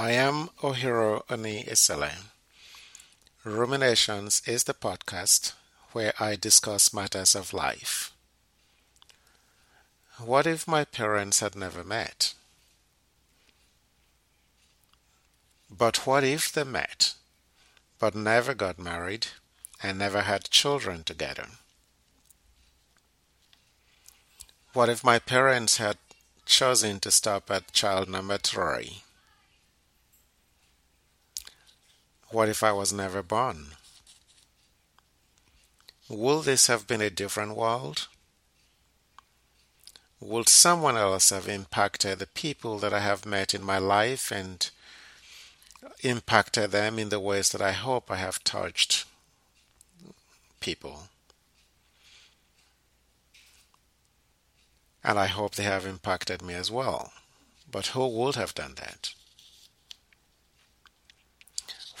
I am Ohiro Oni Isele. Ruminations is the podcast where I discuss matters of life. What if my parents had never met? But what if they met, but never got married and never had children together? What if my parents had chosen to stop at child number three? What if I was never born? Will this have been a different world? Would someone else have impacted the people that I have met in my life and impacted them in the ways that I hope I have touched people? And I hope they have impacted me as well. But who would have done that?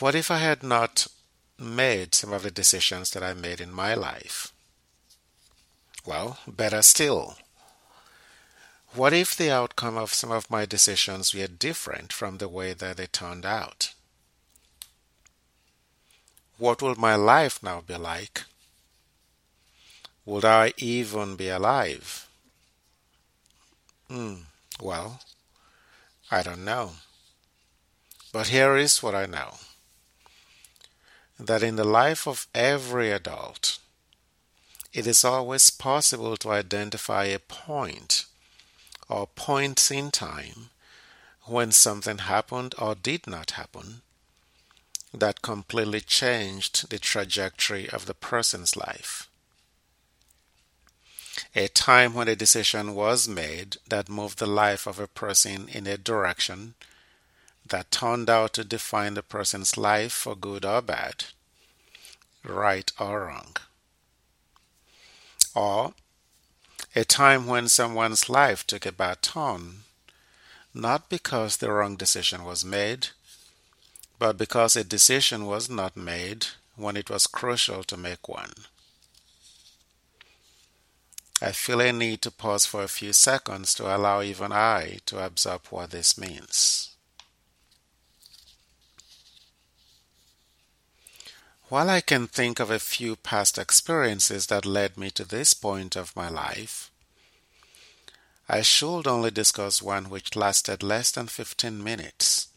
What if I had not made some of the decisions that I made in my life? Well, better still. What if the outcome of some of my decisions were different from the way that they turned out? What would my life now be like? Would I even be alive? Hmm, well, I don't know. But here is what I know that in the life of every adult, it is always possible to identify a point or points in time when something happened or did not happen that completely changed the trajectory of the person's life. A time when a decision was made that moved the life of a person in a direction that turned out to define the person's life for good or bad, right or wrong. Or a time when someone's life took a bad turn, not because the wrong decision was made, but because a decision was not made when it was crucial to make one. I feel a need to pause for a few seconds to allow even I to absorb what this means. While I can think of a few past experiences that led me to this point of my life, I should only discuss one which lasted less than 15 minutes,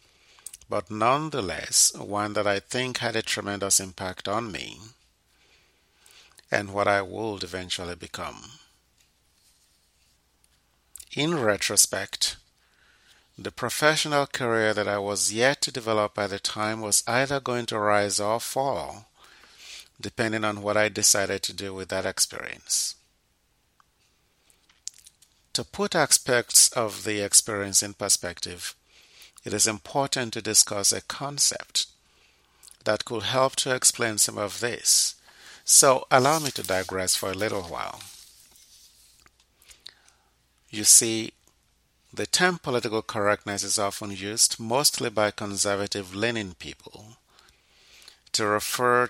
but nonetheless one that I think had a tremendous impact on me and what I would eventually become. In retrospect, the professional career that I was yet to develop at the time was either going to rise or fall, depending on what I decided to do with that experience. To put aspects of the experience in perspective, it is important to discuss a concept that could help to explain some of this. So, allow me to digress for a little while. You see, the term political correctness is often used, mostly by conservative leaning people, to refer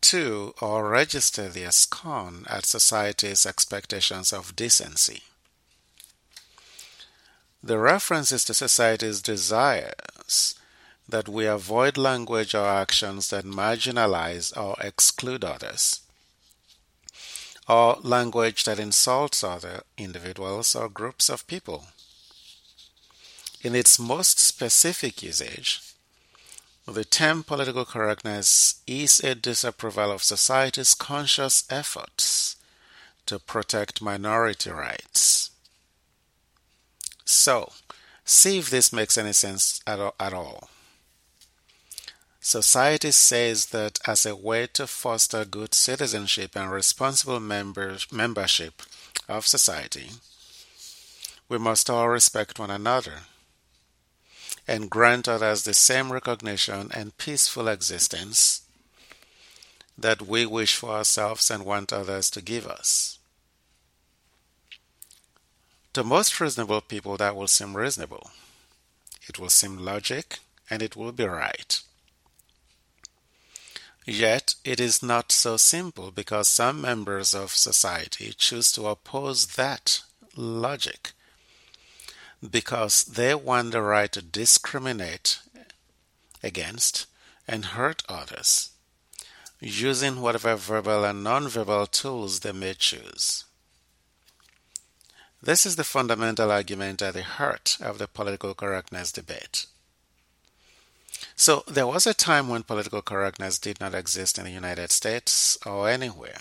to or register their scorn at society's expectations of decency. The reference is to society's desires that we avoid language or actions that marginalize or exclude others or language that insults other individuals or groups of people. In its most specific usage, the term political correctness is a disapproval of society's conscious efforts to protect minority rights. So, see if this makes any sense at all. Society says that as a way to foster good citizenship and responsible members, membership of society, we must all respect one another and grant others the same recognition and peaceful existence that we wish for ourselves and want others to give us. To most reasonable people, that will seem reasonable. It will seem logic and it will be right. Yet it is not so simple because some members of society choose to oppose that logic. because they want the right to discriminate against and hurt others using whatever verbal and nonverbal tools they may choose. This is the fundamental argument at the heart of the political correctness debate. So, there was a time when political correctness did not exist in the United States or anywhere.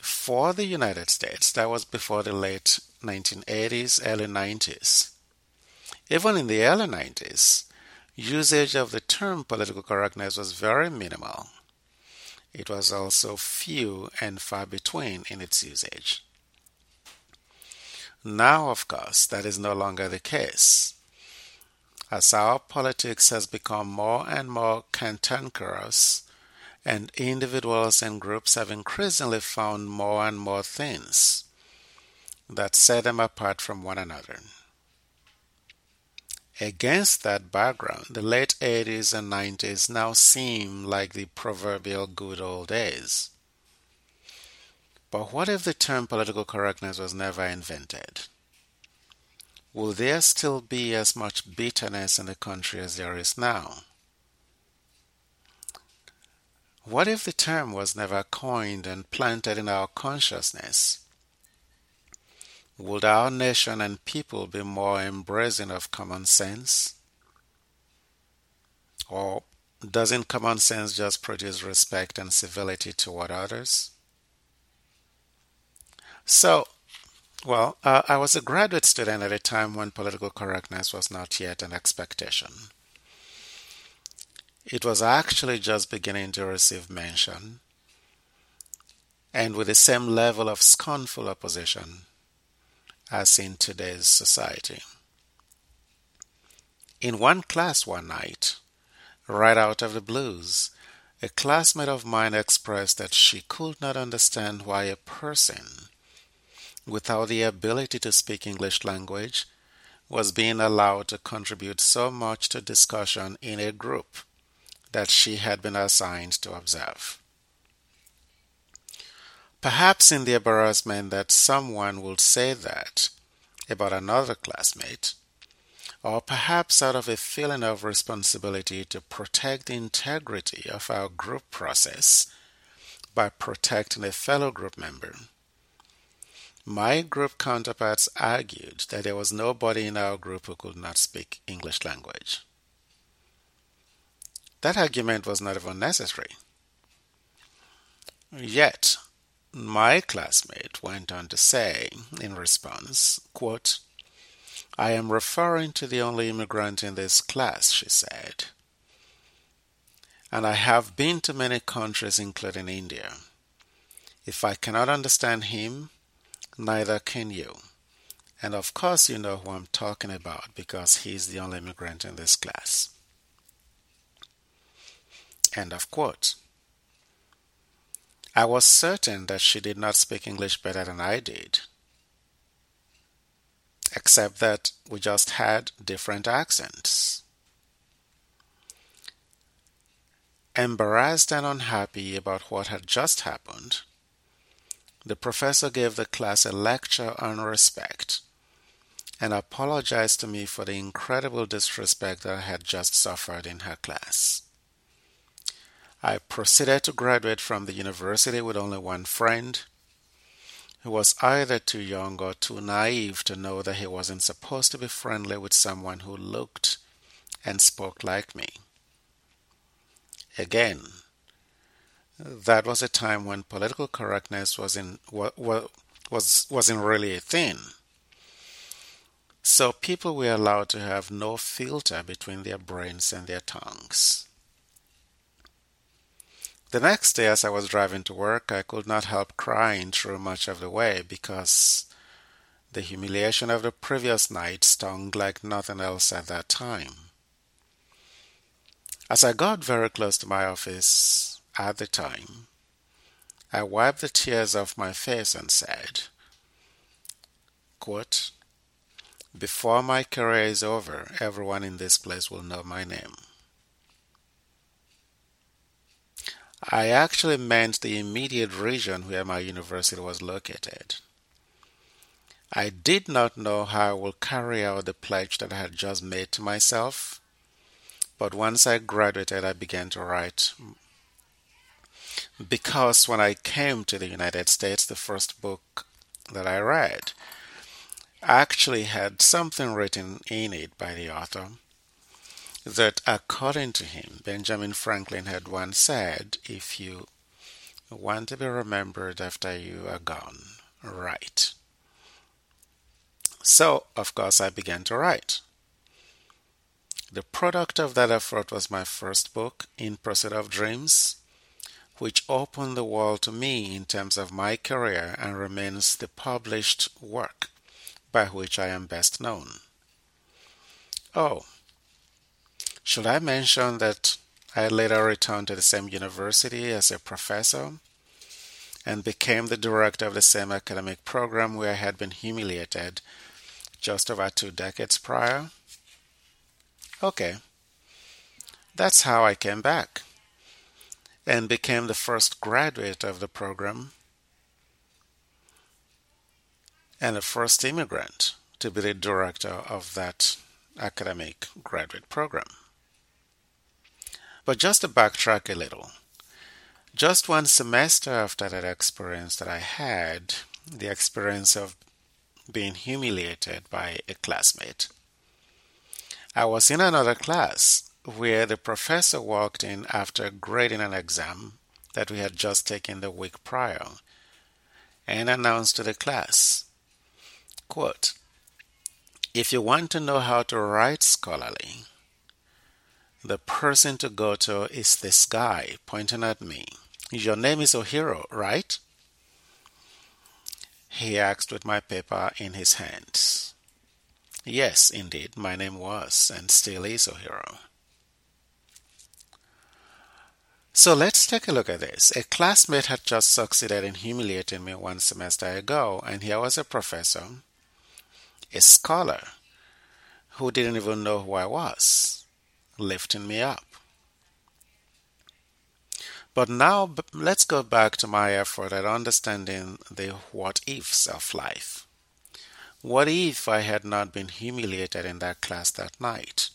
For the United States, that was before the late 1980s, early 90s. Even in the early 90s, usage of the term political correctness was very minimal. It was also few and far between in its usage. Now, of course, that is no longer the case. As our politics has become more and more cantankerous, and individuals and groups have increasingly found more and more things that set them apart from one another. Against that background, the late 80s and 90s now seem like the proverbial good old days. But what if the term political correctness was never invented? Will there still be as much bitterness in the country as there is now? What if the term was never coined and planted in our consciousness? Would our nation and people be more embracing of common sense? Or doesn't common sense just produce respect and civility toward others? So, well, uh, I was a graduate student at a time when political correctness was not yet an expectation. It was actually just beginning to receive mention, and with the same level of scornful opposition as in today's society. In one class one night, right out of the blues, a classmate of mine expressed that she could not understand why a person without the ability to speak English language was being allowed to contribute so much to discussion in a group that she had been assigned to observe. Perhaps in the embarrassment that someone would say that about another classmate, or perhaps out of a feeling of responsibility to protect the integrity of our group process by protecting a fellow group member. My group counterparts argued that there was nobody in our group who could not speak English language. That argument was not even necessary. Yet, my classmate went on to say, in response, quote, I am referring to the only immigrant in this class, she said. And I have been to many countries, including India. If I cannot understand him, neither can you. And of course, you know who I'm talking about because he's the only immigrant in this class. End of quote. I was certain that she did not speak English better than I did, except that we just had different accents. Embarrassed and unhappy about what had just happened, the professor gave the class a lecture on respect and apologized to me for the incredible disrespect that I had just suffered in her class. I proceeded to graduate from the university with only one friend who was either too young or too naive to know that he wasn't supposed to be friendly with someone who looked and spoke like me. Again, that was a time when political correctness was in was wasn't really a thing. So people were allowed to have no filter between their brains and their tongues. The next day, as I was driving to work, I could not help crying through much of the way because the humiliation of the previous night stung like nothing else at that time. As I got very close to my office at the time, I wiped the tears off my face and said, quote, Before my career is over, everyone in this place will know my name. I actually meant the immediate region where my university was located. I did not know how I would carry out the pledge that I had just made to myself, but once I graduated, I began to write. Because when I came to the United States, the first book that I read actually had something written in it by the author that, according to him, Benjamin Franklin had once said, If you want to be remembered after you are gone, write. So, of course, I began to write. The product of that effort was my first book, In Pursuit of Dreams, which opened the world to me in terms of my career and remains the published work by which I am best known. Oh, should I mention that I later returned to the same university as a professor and became the director of the same academic program where I had been humiliated just over two decades prior? Okay. That's how I came back and became the first graduate of the program and the first immigrant to be the director of that academic graduate program. But just to backtrack a little, just one semester after that experience that I had, the experience of being humiliated by a classmate. I was in another class where the professor walked in after grading an exam that we had just taken the week prior and announced to the class, quote, If you want to know how to write scholarly, the person to go to is this guy pointing at me. Your name is Ohiro, right? he asked with my paper in his hands. Yes, indeed, my name was and still is Ohiro. So let's take a look at this. A classmate had just succeeded in humiliating me one semester ago, and here was a professor, a scholar, who didn't even know who I was, lifting me up. But now let's go back to my effort at understanding the what ifs of life. What if I had not been humiliated in that class that night?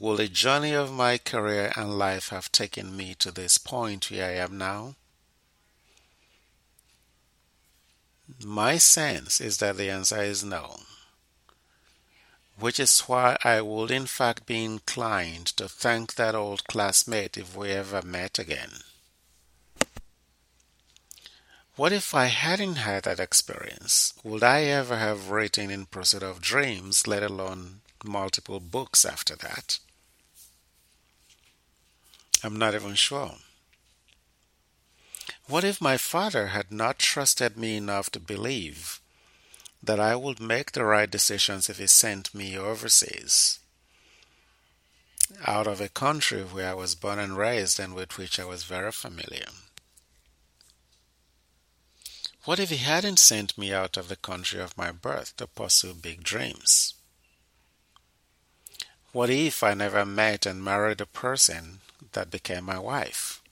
Will the journey of my career and life have taken me to this point where I am now? My sense is that the answer is no which is why I would in fact be inclined to thank that old classmate if we ever met again. What if I hadn't had that experience? Would I ever have written In Pursuit of Dreams, let alone multiple books after that? I'm not even sure. What if my father had not trusted me enough to believe that I would make the right decisions if he sent me overseas, out of a country where I was born and raised and with which I was very familiar. What if he hadn't sent me out of the country of my birth to pursue big dreams? What if I never met and married a person that became my wife?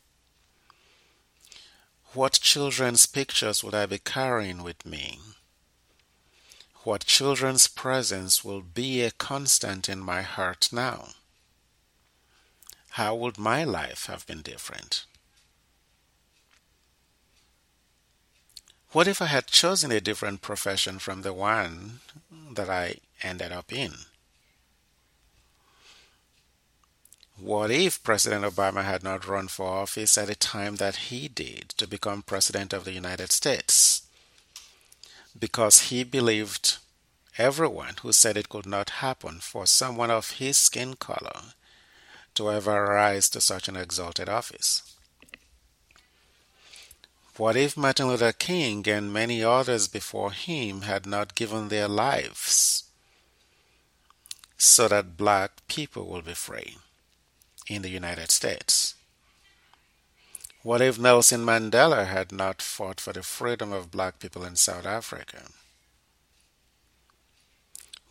What children's pictures would I be carrying with me? what children's presence will be a constant in my heart now? How would my life have been different? What if I had chosen a different profession from the one that I ended up in? What if President Obama had not run for office at the time that he did to become President of the United States? because he believed everyone who said it could not happen for someone of his skin color to ever rise to such an exalted office. What if Martin Luther King and many others before him had not given their lives so that black people will be free in the United States? What if Nelson Mandela had not fought for the freedom of black people in South Africa?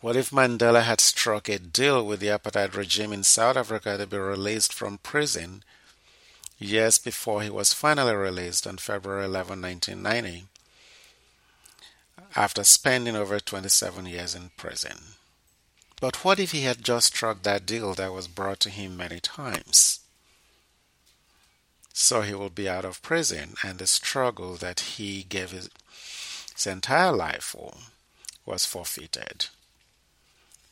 What if Mandela had struck a deal with the apartheid regime in South Africa to be released from prison years before he was finally released on February 11, 1990? after spending over 27 years in prison. But what if he had just struck that deal that was brought to him many times? So he will be out of prison, and the struggle that he gave his, his entire life for was forfeited.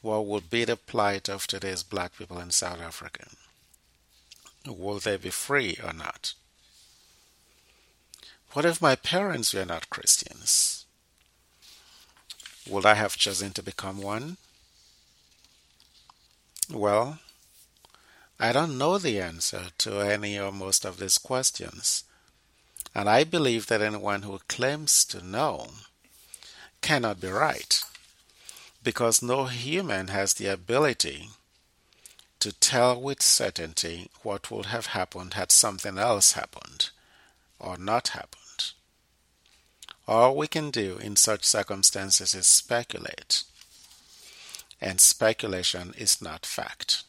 What would be the plight of today's black people in South Africa? Will they be free or not? What if my parents were not Christians? Would I have chosen to become one? Well, I don't know the answer to any or most of these questions, and I believe that anyone who claims to know cannot be right, because no human has the ability to tell with certainty what would have happened had something else happened or not happened. All we can do in such circumstances is speculate, and speculation is not fact.